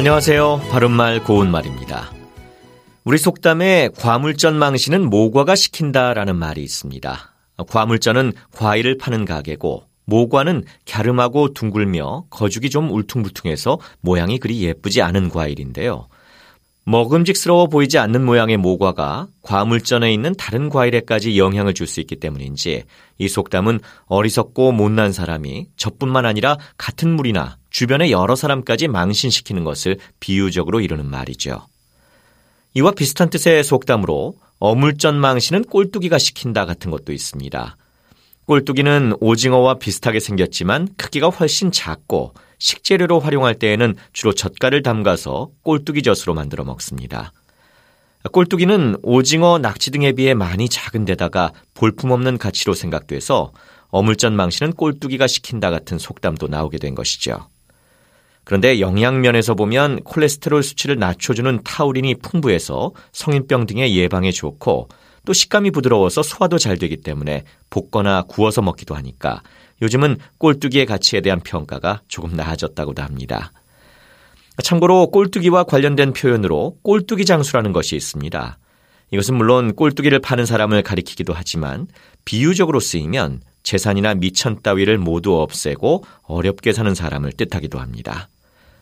안녕하세요. 바른말 고운말입니다. 우리 속담에 과물전 망신은 모과가 시킨다라는 말이 있습니다. 과물전은 과일을 파는 가게고 모과는 갸름하고 둥글며 거죽이 좀 울퉁불퉁해서 모양이 그리 예쁘지 않은 과일인데요. 먹음직스러워 보이지 않는 모양의 모과가 과물전에 있는 다른 과일에까지 영향을 줄 수 있기 때문인지 이 속담은 어리석고 못난 사람이 저뿐만 아니라 같은 물이나 주변의 여러 사람까지 망신시키는 것을 비유적으로 이루는 말이죠. 이와 비슷한 뜻의 속담으로 어물전 망신은 꼴뚜기가 시킨다 같은 것도 있습니다. 꼴뚜기는 오징어와 비슷하게 생겼지만 크기가 훨씬 작고 식재료로 활용할 때에는 주로 젓갈을 담가서 꼴뚜기 젓으로 만들어 먹습니다. 꼴뚜기는 오징어, 낙지 등에 비해 많이 작은 데다가 볼품없는 가치로 생각돼서 어물전 망신은 꼴뚜기가 시킨다 같은 속담도 나오게 된 것이죠. 그런데 영양면에서 보면 콜레스테롤 수치를 낮춰주는 타우린이 풍부해서 성인병 등의 예방에 좋고 또 식감이 부드러워서 소화도 잘 되기 때문에 볶거나 구워서 먹기도 하니까 요즘은 꼴뚜기의 가치에 대한 평가가 조금 나아졌다고도 합니다. 참고로 꼴뚜기와 관련된 표현으로 꼴뚜기 장수라는 것이 있습니다. 이것은 물론 꼴뚜기를 파는 사람을 가리키기도 하지만 비유적으로 쓰이면 재산이나 미천 따위를 모두 없애고 어렵게 사는 사람을 뜻하기도 합니다.